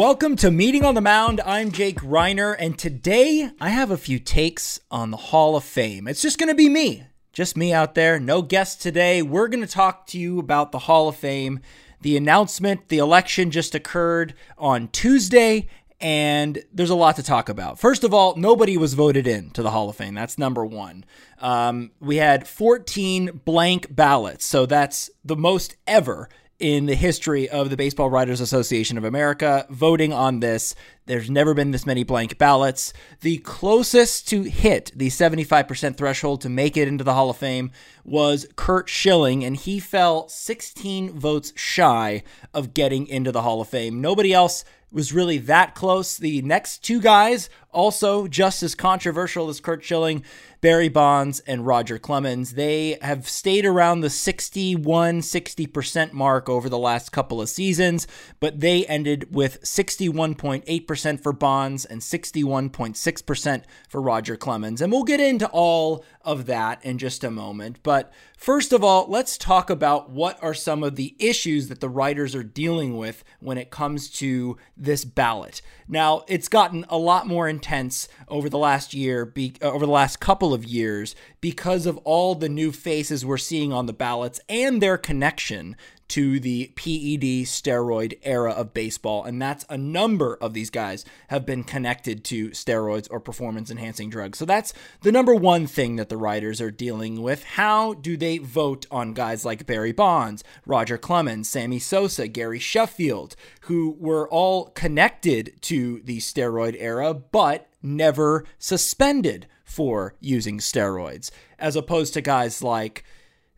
Welcome to Meeting on the Mound. I'm Jake Reiner, and today I have a few takes on the Hall of Fame. It's just going to be me, just me out there, no guests today. We're going to talk to you about the Hall of Fame. The announcement, the election just occurred on Tuesday, and there's a lot to talk about. First of all, nobody was voted in to the Hall of Fame. That's number one. Um, we had 14 blank ballots, so that's the most ever in the history of the Baseball Writers Association of America voting on this. There's never been this many blank ballots. The closest to hit the 75% threshold to make it into the Hall of Fame was Curt Schilling, and he fell 16 votes shy of getting into the Hall of Fame. Nobody else was really that close. The next two guys, also just as controversial as Curt Schilling, Barry Bonds and Roger Clemens, they have stayed around the 61 60% mark over the last couple of seasons, but they ended with 61.8% for Bonds and 61.6% for Roger Clemens. And we'll get into all of that in just a moment. But first of all, let's talk about what are some of the issues that the writers are dealing with when it comes to this ballot. Now, it's gotten a lot more intense over the last year, be, uh, over the last couple of years, because of all the new faces we're seeing on the ballots and their connection to the PED steroid era of baseball. And that's a number of these guys have been connected to steroids or performance enhancing drugs. So that's the number one thing that the writers are dealing with. How do they vote on guys like Barry Bonds, Roger Clemens, Sammy Sosa, Gary Sheffield, who were all connected to the steroid era, but never suspended for using steroids, as opposed to guys like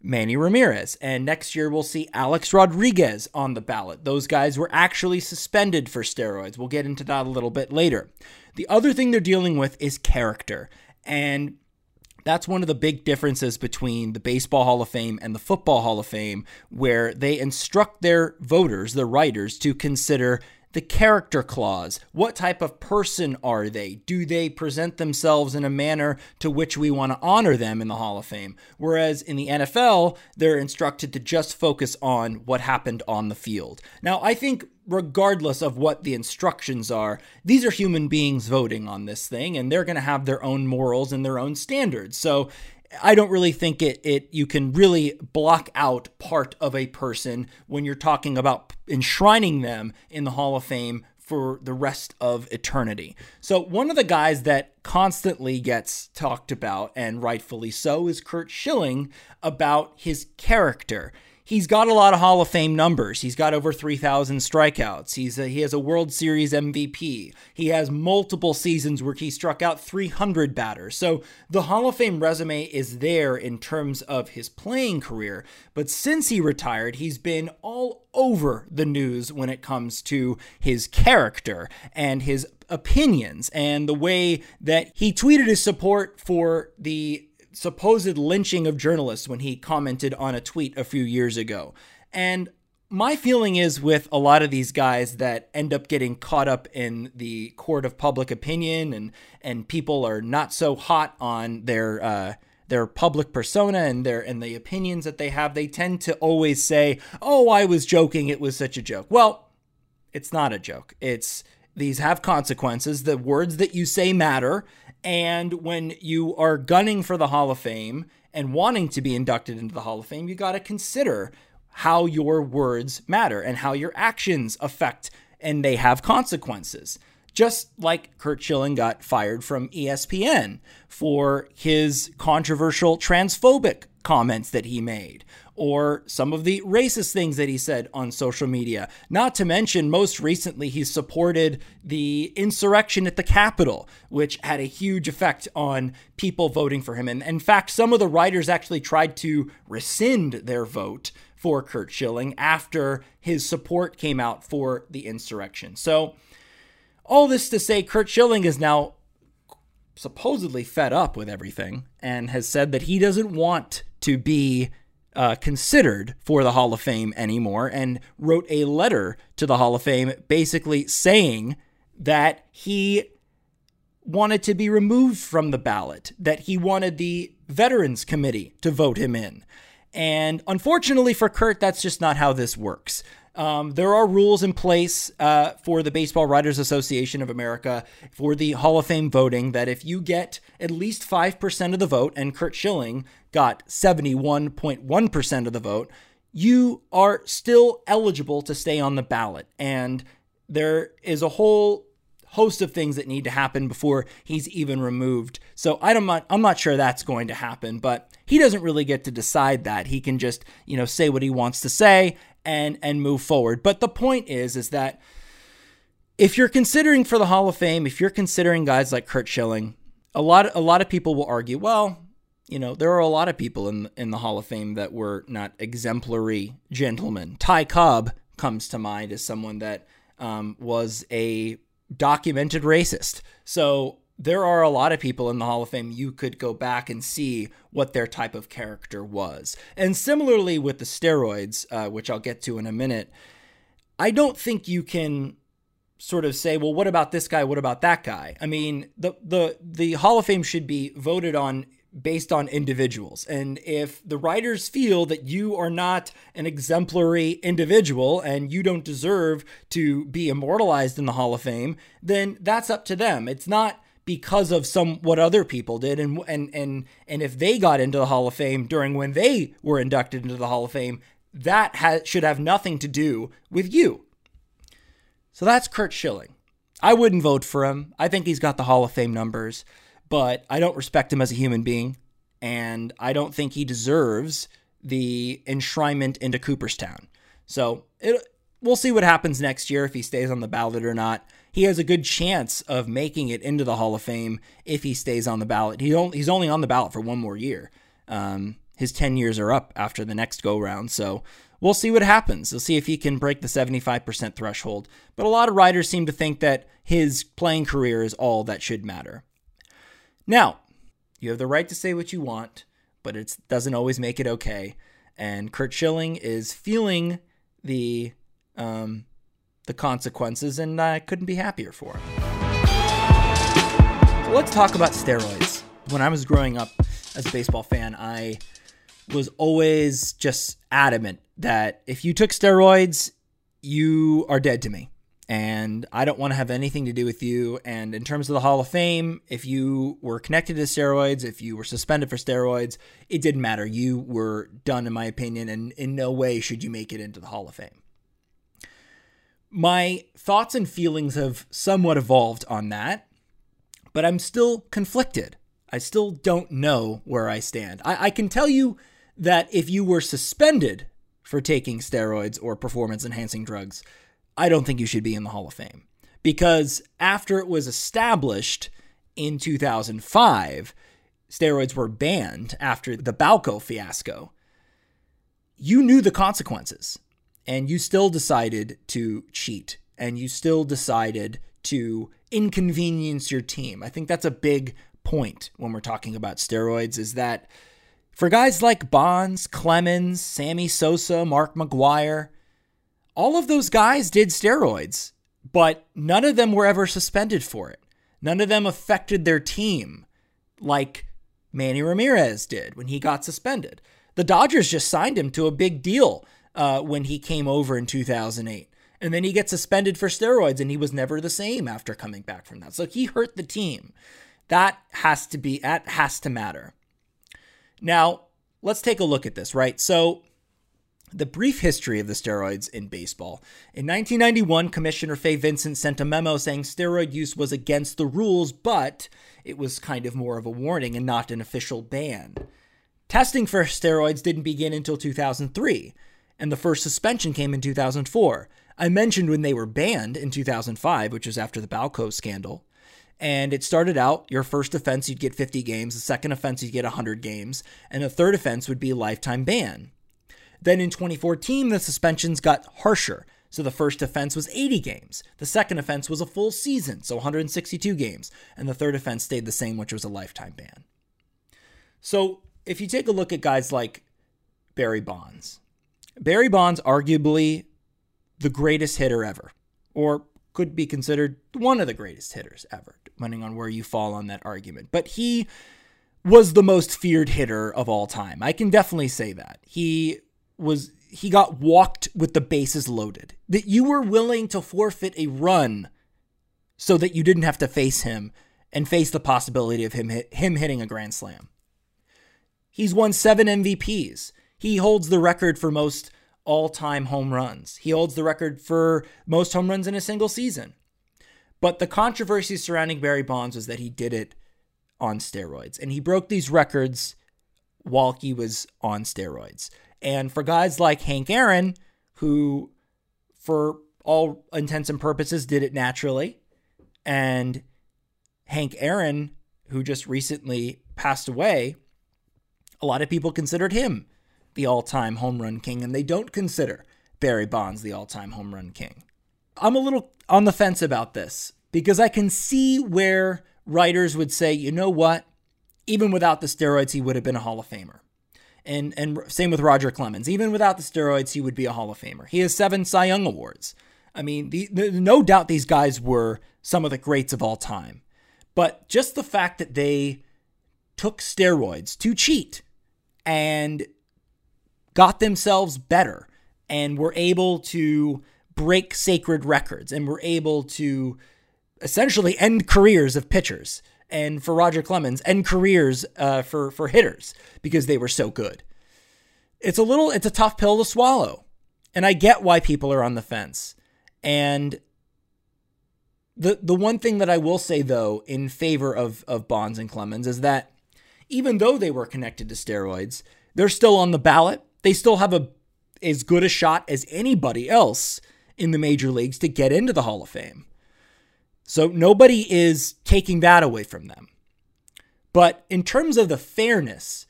Manny Ramirez. And next year, we'll see Alex Rodriguez on the ballot. Those guys were actually suspended for steroids. We'll get into that a little bit later. The other thing they're dealing with is character. And that's one of the big differences between the Baseball Hall of Fame and the Football Hall of Fame, where they instruct their voters, the writers, to consider the character clause. What type of person are they? Do they present themselves in a manner to which we want to honor them in the Hall of Fame? Whereas in the NFL, they're instructed to just focus on what happened on the field. Now, I think regardless of what the instructions are, these are human beings voting on this thing and they're going to have their own morals and their own standards. So I don't really think it it you can really block out part of a person when you're talking about enshrining them in the Hall of Fame for the rest of eternity. So one of the guys that constantly gets talked about and rightfully so is Curt Schilling about his character he's got a lot of Hall of Fame numbers. He's got over 3,000 strikeouts. He's a, he has a World Series MVP. He has multiple seasons where he struck out 300 batters. So the Hall of Fame resume is there in terms of his playing career. But since he retired, he's been all over the news when it comes to his character and his opinions and the way that he tweeted his support for the supposed lynching of journalists when he commented on a tweet a few years ago. And my feeling is with a lot of these guys that end up getting caught up in the court of public opinion and and people are not so hot on their uh, their public persona and their and the opinions that they have. They tend to always say oh i was joking. It was such a joke. Well it's not a joke. It's these have consequences. The words that you say matter and when you are gunning for the Hall of Fame and wanting to be inducted into the Hall of Fame, you got to consider how your words matter and how your actions affect and they have consequences. Just like Curt Schilling got fired from ESPN for his controversial transphobic comments that he made, or some of the racist things that he said on social media. Not to mention, most recently, he supported the insurrection at the Capitol, which had a huge effect on people voting for him. And in fact, some of the writers actually tried to rescind their vote for Curt Schilling after his support came out for the insurrection. So, all this to say, Curt Schilling is now supposedly fed up with everything and has said that he doesn't want to be uh, considered for the Hall of Fame anymore and wrote a letter to the Hall of Fame basically saying that he wanted to be removed from the ballot, that he wanted the Veterans Committee to vote him in. And unfortunately for Curt, that's just not how this works. Um, there are rules in place uh, for the Baseball Writers Association of America for the Hall of Fame voting that if you get at least 5% of the vote, and Curt Schilling got 71.1% of the vote, you are still eligible to stay on the ballot. And there is a whole host of things that need to happen before he's even removed. So I don't I'm not sure that's going to happen, but he doesn't really get to decide that. He can just, you know, say what he wants to say and and move forward. But the point is is that if you're considering for the Hall of Fame, if you're considering guys like Curt Schilling, a lot a lot of people will argue, well, you know, there are a lot of people in in the Hall of Fame that were not exemplary gentlemen. Ty Cobb comes to mind as someone that um, was a documented racist. So there are a lot of people in the Hall of Fame you could go back and see what their type of character was. And similarly with the steroids, uh, which I'll get to in a minute, I don't think you can sort of say, well, what about this guy? What about that guy? I mean, the the the Hall of Fame should be voted on based on individuals. And if the writers feel that you are not an exemplary individual and you don't deserve to be immortalized in the Hall of Fame, then that's up to them. It's not because of some what other people did and and and and if they got into the Hall of Fame during when they were inducted into the Hall of Fame, that ha- should have nothing to do with you. So that's Curt Schilling. I wouldn't vote for him. I think he's got the Hall of Fame numbers but I don't respect him as a human being, and I don't think he deserves the enshrinement into Cooperstown. So it, we'll see what happens next year if he stays on the ballot or not. He has a good chance of making it into the Hall of Fame if he stays on the ballot. He only, he's only on the ballot for one more year. Um, his 10 years are up after the next go round. So we'll see what happens. We'll see if he can break the 75% threshold. But a lot of writers seem to think that his playing career is all that should matter. Now, you have the right to say what you want, but it doesn't always make it okay. And Curt Schilling is feeling the um, the consequences, and I couldn't be happier for him. So let's talk about steroids. When I was growing up as a baseball fan, I was always just adamant that if you took steroids, you are dead to me and I don't want to have anything to do with you. And in terms of the Hall of Fame, if you were connected to steroids, if you were suspended for steroids, it didn't matter. You were done, in my opinion, and in no way should you make it into the Hall of Fame. My thoughts and feelings have somewhat evolved on that, but I'm still conflicted. I still don't know where I stand. I, I can tell you that if you were suspended for taking steroids or performance enhancing drugs, I don't think you should be in the Hall of Fame. Because after it was established in 2005, steroids were banned after the Balco fiasco. You knew the consequences and you still decided to cheat and you still decided to inconvenience your team. I think that's a big point when we're talking about steroids is that for guys like Bonds, Clemens, Sammy Sosa, Mark McGwire, all of those guys did steroids, but none of them were ever suspended for it. None of them affected their team like Manny Ramirez did when he got suspended. The Dodgers just signed him to a big deal uh, when he came over in 2008. And then he gets suspended for steroids and he was never the same after coming back from that. So he hurt the team. That has to be that has to matter. Now, let's take a look at this, right? So the brief history of the steroids in baseball. In 1991, Commissioner Fay Vincent sent a memo saying steroid use was against the rules, but it was kind of more of a warning and not an official ban. Testing for steroids didn't begin until 2003, and the first suspension came in 2004. I mentioned when they were banned in 2005, which was after the Balco scandal. And it started out your first offense, you'd get 50 games, the second offense, you'd get 100 games, and the third offense would be a lifetime ban. Then in 2014, the suspensions got harsher. So the first offense was 80 games. The second offense was a full season, so 162 games. And the third offense stayed the same, which was a lifetime ban. So if you take a look at guys like Barry Bonds, Barry Bonds, arguably the greatest hitter ever, or could be considered one of the greatest hitters ever, depending on where you fall on that argument. But he was the most feared hitter of all time. I can definitely say that. He was he got walked with the bases loaded. That you were willing to forfeit a run so that you didn't have to face him and face the possibility of him hit, him hitting a grand slam. He's won 7 MVPs. He holds the record for most all-time home runs. He holds the record for most home runs in a single season. But the controversy surrounding Barry Bonds was that he did it on steroids and he broke these records while he was on steroids. And for guys like Hank Aaron, who, for all intents and purposes, did it naturally, and Hank Aaron, who just recently passed away, a lot of people considered him the all time home run king, and they don't consider Barry Bonds the all time home run king. I'm a little on the fence about this because I can see where writers would say, you know what? Even without the steroids, he would have been a Hall of Famer. And and same with Roger Clemens. Even without the steroids, he would be a Hall of Famer. He has seven Cy Young awards. I mean, the, the, no doubt these guys were some of the greats of all time. But just the fact that they took steroids to cheat and got themselves better and were able to break sacred records and were able to essentially end careers of pitchers and for Roger Clemens and careers uh, for for hitters because they were so good. It's a little it's a tough pill to swallow, and I get why people are on the fence. And the the one thing that I will say though in favor of of Bonds and Clemens is that even though they were connected to steroids, they're still on the ballot. They still have a as good a shot as anybody else in the major leagues to get into the Hall of Fame. So nobody is taking that away from them. But in terms of the fairness,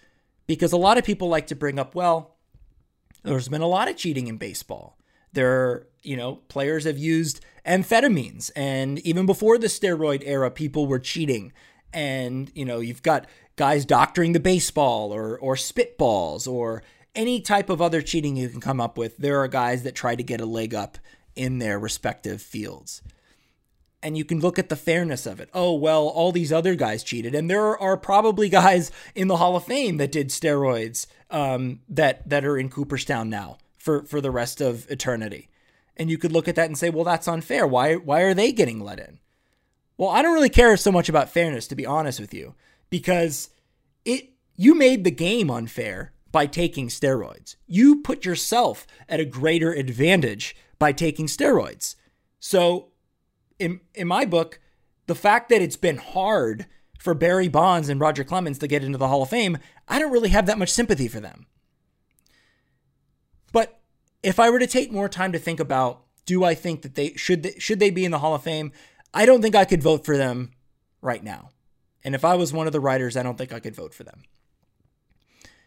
because a lot of people like to bring up, well, there's been a lot of cheating in baseball. There, you know, players have used amphetamines, and even before the steroid era, people were cheating. And you know, you've got guys doctoring the baseball, or or spitballs, or any type of other cheating you can come up with. There are guys that try to get a leg up in their respective fields and you can look at the fairness of it. Oh, well, all these other guys cheated, and there are probably guys in the Hall of Fame that did steroids um, that that are in Cooperstown now for for the rest of eternity. And you could look at that and say, well, that's unfair. Why why are they getting let in? Well, I don't really care so much about fairness, to be honest with you, because it you made the game unfair by taking steroids. You put yourself at a greater advantage by taking steroids. So in in my book, the fact that it's been hard for Barry Bonds and Roger Clemens to get into the Hall of Fame, I don't really have that much sympathy for them. But if I were to take more time to think about do I think that they should they, should they be in the Hall of Fame, I don't think I could vote for them right now. And if I was one of the writers, I don't think I could vote for them.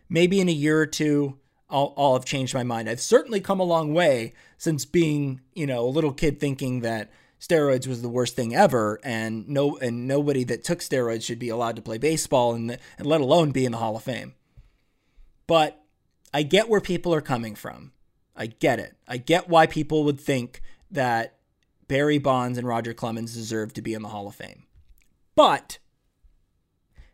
Maybe in a year or two, I'll, I'll have changed my mind. I've certainly come a long way since being, you know, a little kid thinking that steroids was the worst thing ever, and no and nobody that took steroids should be allowed to play baseball, and and let alone be in the Hall of Fame. But I get where people are coming from. I get it. I get why people would think that Barry Bonds and Roger Clemens deserve to be in the Hall of Fame. But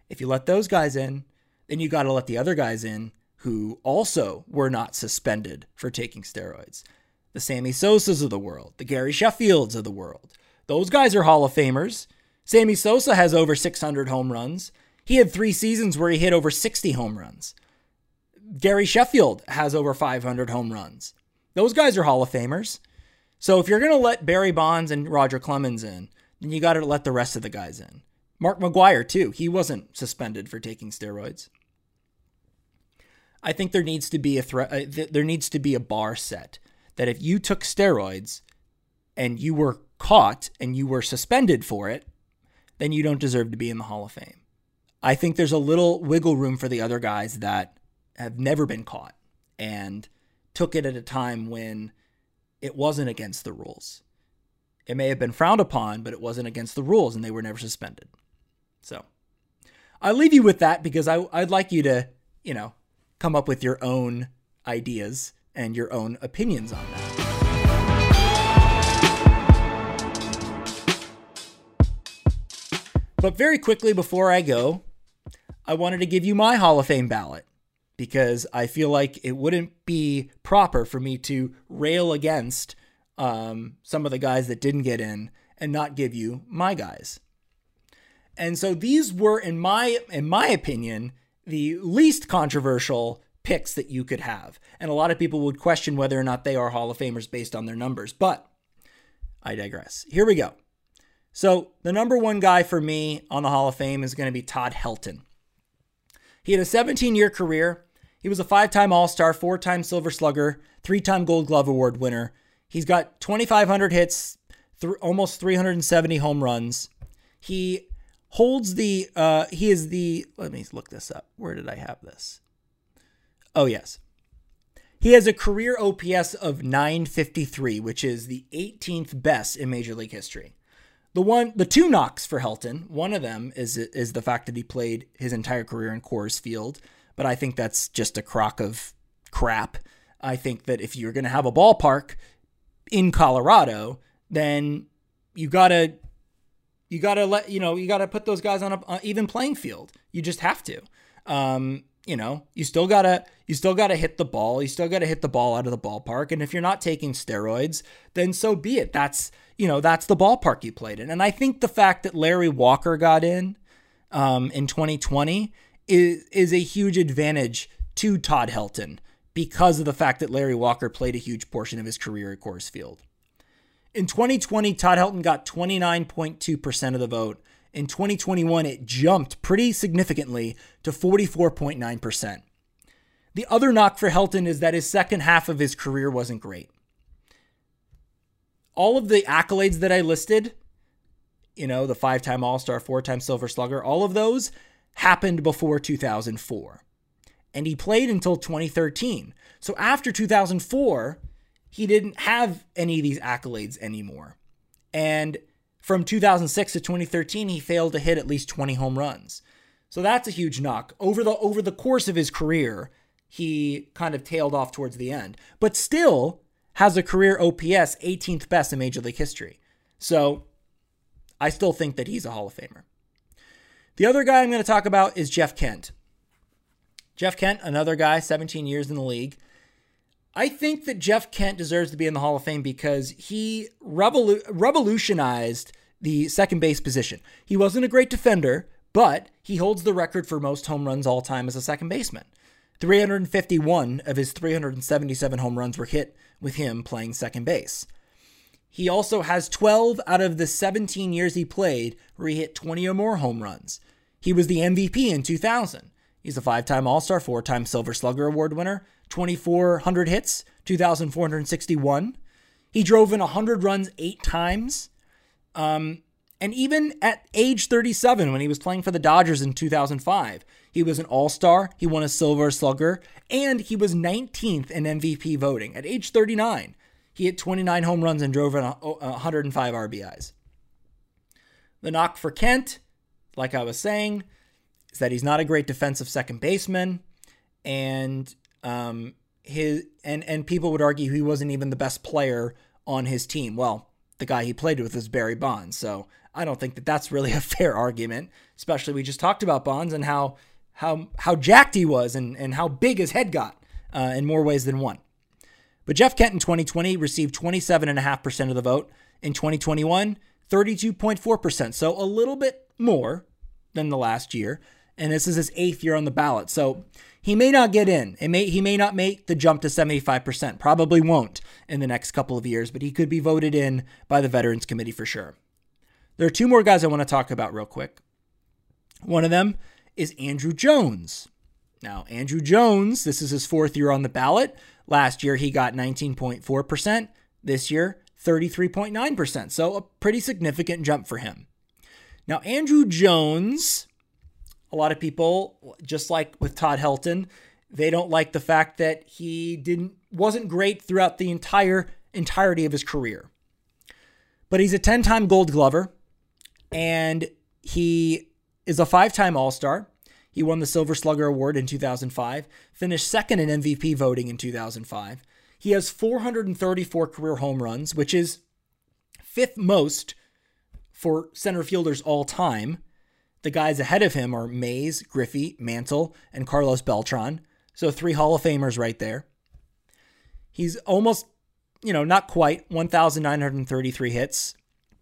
if you let those guys in, then you got to let the other guys in who also were not suspended for taking steroids the Sammy Sosas of the world, the Gary Sheffields of the world. Those guys are Hall of Famers. Sammy Sosa has over 600 home runs. He had three seasons where he hit over 60 home runs. Gary Sheffield has over 500 home runs. Those guys are Hall of Famers. So if you're going to let Barry Bonds and Roger Clemens in, then you got to let the rest of the guys in. Mark McGwire, too. He wasn't suspended for taking steroids. I think there needs to be a threat. Uh, there needs to be a bar set that if you took steroids and you were caught and you were suspended for it, then you don't deserve to be in the Hall of Fame. I think there's a little wiggle room for the other guys that have never been caught and took it at a time when it wasn't against the rules. It may have been frowned upon, but it wasn't against the rules and they were never suspended. So I leave you with that because I, I'd like you to, you know, come up with your own ideas and your own opinions on that. But very quickly before I go, I wanted to give you my Hall of Fame ballot because I feel like it wouldn't be proper for me to rail against um, some of the guys that didn't get in and not give you my guys. And so these were, in my in my opinion, the least controversial picks that you could have. And a lot of people would question whether or not they are Hall of Famers based on their numbers. But I digress. Here we go. So the number one guy for me on the Hall of Fame is going to be Todd Helton. He had a 17 year career. He was a five time All Star, four time Silver Slugger, three time Gold Glove Award winner. He's got 2,500 hits, th- almost 370 home runs. He holds the, uh, he is the, let me look this up. Where did I have this? Oh, yes. He has a career OPS of 953, which is the 18th best in Major League history. The one, the two knocks for Helton. One of them is is the fact that he played his entire career in Coors Field, but I think that's just a crock of crap. I think that if you're going to have a ballpark in Colorado, then you gotta you gotta let you know you gotta put those guys on a even playing field. You just have to. Um, you know, you still gotta you still gotta hit the ball. You still gotta hit the ball out of the ballpark. And if you're not taking steroids, then so be it. That's you know that's the ballpark you played in. And I think the fact that Larry Walker got in um, in 2020 is is a huge advantage to Todd Helton because of the fact that Larry Walker played a huge portion of his career at Coors Field. In 2020, Todd Helton got 29.2% of the vote. In 2021, it jumped pretty significantly to 44.9%. The other knock for Helton is that his second half of his career wasn't great. All of the accolades that I listed, you know, the five time All Star, four time Silver Slugger, all of those happened before 2004 and he played until 2013. So after 2004, he didn't have any of these accolades anymore. And from 2006 to 2013, he failed to hit at least 20 home runs. So that's a huge knock. Over the over the course of his career, he kind of tailed off towards the end, but still has a career OPS 18th best in Major League history. So I still think that he's a Hall of Famer. The other guy I'm going to talk about is Jeff Kent. Jeff Kent, another guy, 17 years in the league. I think that Jeff Kent deserves to be in the Hall of Fame because he revolu- revolutionized the second base position. He wasn't a great defender, but he holds the record for most home runs all time as a second baseman. 351 of his 377 home runs were hit with him playing second base. He also has 12 out of the 17 years he played where he hit 20 or more home runs. He was the MVP in 2000. He's a five time All Star, four time Silver Slugger Award winner, 2,400 hits, 2,461. He drove in 100 runs eight times. Um, and even at age 37, when he was playing for the Dodgers in 2005, he was an all star, he won a Silver Slugger, and he was 19th in MVP voting. At age 39, he hit 29 home runs and drove in 105 RBIs. The knock for Kent, like I was saying, is that he's not a great defensive second baseman, and um, his and and people would argue he wasn't even the best player on his team. Well, the guy he played with was Barry Bonds, so I don't think that that's really a fair argument. Especially we just talked about Bonds and how how how jacked he was and and how big his head got uh, in more ways than one. But Jeff Kent in 2020 received 27.5% of the vote. In 2021, 32.4%. So a little bit more than the last year and this is his eighth year on the ballot. So he may not get in. It may he may not make the jump to 75%. Probably won't in the next couple of years, but he could be voted in by the Veterans Committee for sure. There are two more guys I want to talk about real quick. One of them is Andruw Jones. Now, Andruw Jones, this is his fourth year on the ballot. Last year he got 19.4%. This year, 33.9%. So a pretty significant jump for him. Now, Andruw Jones a lot of people, just like with Todd Helton, they don't like the fact that he didn't wasn't great throughout the entire entirety of his career. But he's a 10-time Gold Glover and he is a five-time All-Star. He won the Silver Slugger Award in 2005, finished second in MVP voting in 2005. He has 434 career home runs, which is fifth most for center fielders all time. The guys ahead of him are Mays, Griffey, Mantle, and Carlos Beltran. So three Hall of Famers right there. He's almost, you know, not quite 1,933 hits.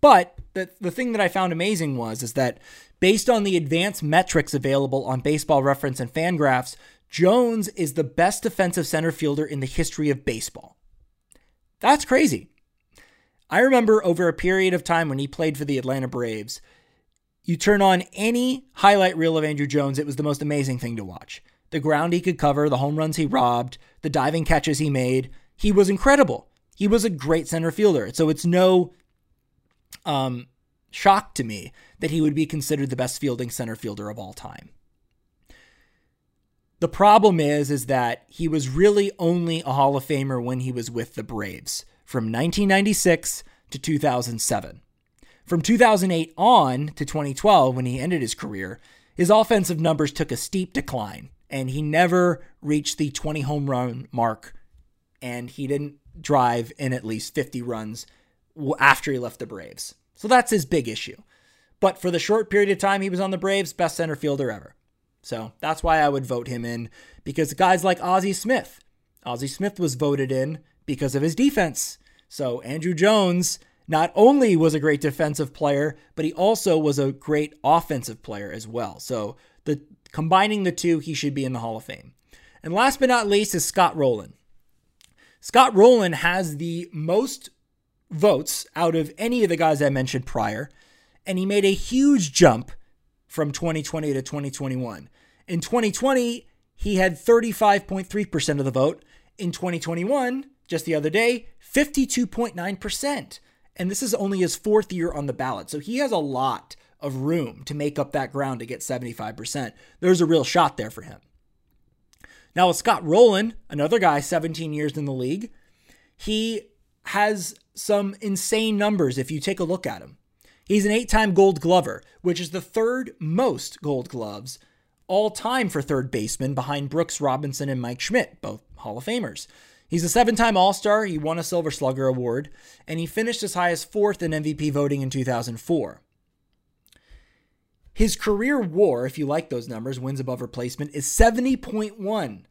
But the, the thing that I found amazing was is that based on the advanced metrics available on baseball reference and fangraphs, Jones is the best defensive center fielder in the history of baseball. That's crazy. I remember over a period of time when he played for the Atlanta Braves, you turn on any highlight reel of Andruw Jones, it was the most amazing thing to watch. The ground he could cover, the home runs he robbed, the diving catches he made, he was incredible. He was a great center fielder. So it's no um, shock to me that he would be considered the best fielding center fielder of all time. The problem is is that he was really only a Hall of Famer when he was with the Braves from 1996 to 2007. From 2008 on to 2012 when he ended his career, his offensive numbers took a steep decline and he never reached the 20 home run mark and he didn't drive in at least 50 runs after he left the Braves. So that's his big issue. But for the short period of time he was on the Braves, best center fielder ever. So that's why I would vote him in because guys like Ozzie Smith, Ozzie Smith was voted in because of his defense. So Andruw Jones not only was a great defensive player, but he also was a great offensive player as well. So the combining the two, he should be in the Hall of Fame. And last but not least is Scott Rolen. Scott Rolen has the most votes out of any of the guys I mentioned prior, and he made a huge jump from 2020 to 2021. In 2020, he had 35.3% of the vote. In 2021, just the other day, 52.9%. And this is only his fourth year on the ballot. So he has a lot of room to make up that ground to get 75%. There's a real shot there for him. Now, with Scott Rolen, another guy 17 years in the league, he has some insane numbers if you take a look at him. He's an eight time gold glover, which is the third most gold gloves all time for third baseman behind Brooks Robinson and Mike Schmidt, both Hall of Famers. He's a seven time All Star, he won a Silver Slugger Award, and he finished as high as fourth in MVP voting in 2004. His career war, if you like those numbers, wins above replacement, is 70.1,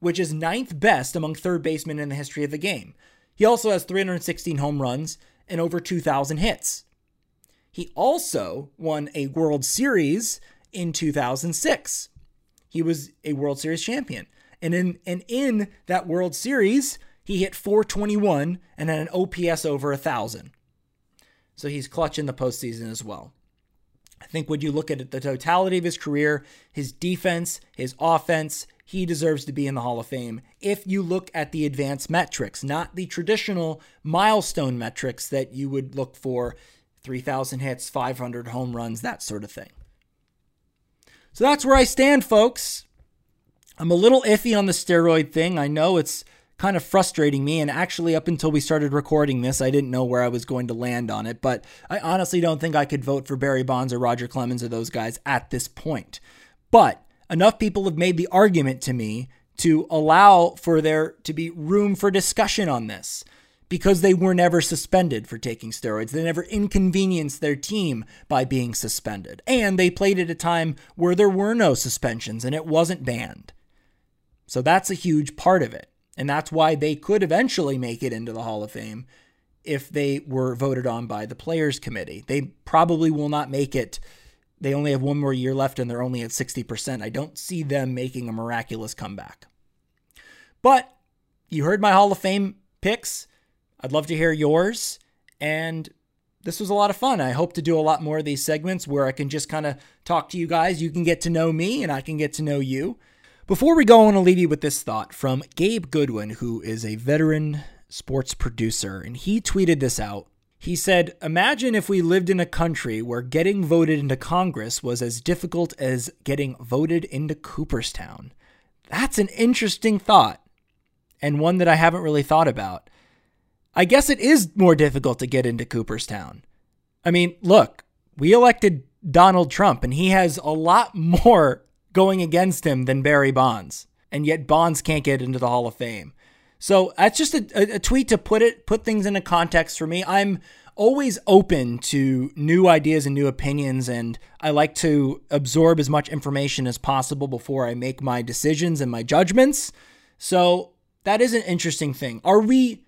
which is ninth best among third basemen in the history of the game. He also has 316 home runs and over 2,000 hits. He also won a World Series in 2006. He was a World Series champion. And in and in that World Series, he hit 421 and had an OPS over a thousand. So he's clutch in the postseason as well. I think when you look at the totality of his career, his defense, his offense, he deserves to be in the Hall of Fame. If you look at the advanced metrics, not the traditional milestone metrics that you would look for 3,000 hits, 500 home runs, that sort of thing. So that's where I stand, folks. I'm a little iffy on the steroid thing. I know it's kind of frustrating me. And actually, up until we started recording this, I didn't know where I was going to land on it. But I honestly don't think I could vote for Barry Bonds or Roger Clemens or those guys at this point. But enough people have made the argument to me to allow for there to be room for discussion on this because they were never suspended for taking steroids. They never inconvenienced their team by being suspended. And they played at a time where there were no suspensions and it wasn't banned. So that's a huge part of it. And that's why they could eventually make it into the Hall of Fame if they were voted on by the Players Committee. They probably will not make it. They only have one more year left and they're only at 60%. I don't see them making a miraculous comeback. But you heard my Hall of Fame picks. I'd love to hear yours. And this was a lot of fun. I hope to do a lot more of these segments where I can just kind of talk to you guys. You can get to know me and I can get to know you. Before we go, I want to leave you with this thought from Gabe Goodwin, who is a veteran sports producer, and he tweeted this out. He said, Imagine if we lived in a country where getting voted into Congress was as difficult as getting voted into Cooperstown. That's an interesting thought, and one that I haven't really thought about. I guess it is more difficult to get into Cooperstown. I mean, look, we elected Donald Trump, and he has a lot more going against him than Barry Bonds. And yet Bonds can't get into the Hall of Fame. So that's just a, a, tweet to put it put things into context for me. I'm always open to new ideas and new opinions, and I like to absorb as much information as possible before I make my decisions and my judgments. So that is an interesting thing. Are we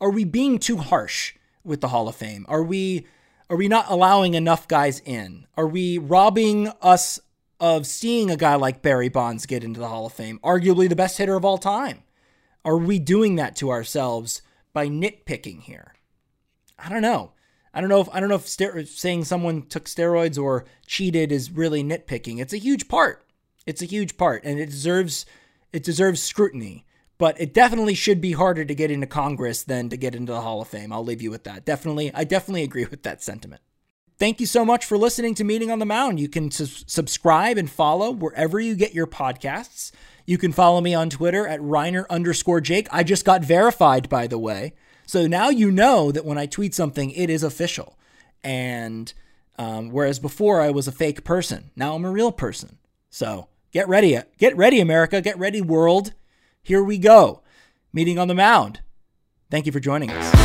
are we being too harsh with the Hall of Fame? Are we are we not allowing enough guys in? Are we robbing us of seeing a guy like Barry Bonds get into the Hall of Fame, arguably the best hitter of all time? Are we doing that to ourselves by nitpicking here? I don't know. I don't know if I don't know if ster- saying someone took steroids or cheated is really nitpicking. It's a huge part. It's a huge part, and it deserves it deserves scrutiny. But it definitely should be harder to get into Congress than to get into the Hall of Fame. I'll leave you with that. Definitely, I definitely agree with that sentiment. Thank you so much for listening to Meeting on the Mound. You can su- subscribe and follow wherever you get your podcasts. You can follow me on Twitter at Reiner underscore Jake. I just got verified, by the way. So now you know that when I tweet something, it is official. And um, whereas before I was a fake person, now I'm a real person. So get ready. Get ready, America. Get ready, world. Here we go. Meeting on the mound. Thank you for joining us.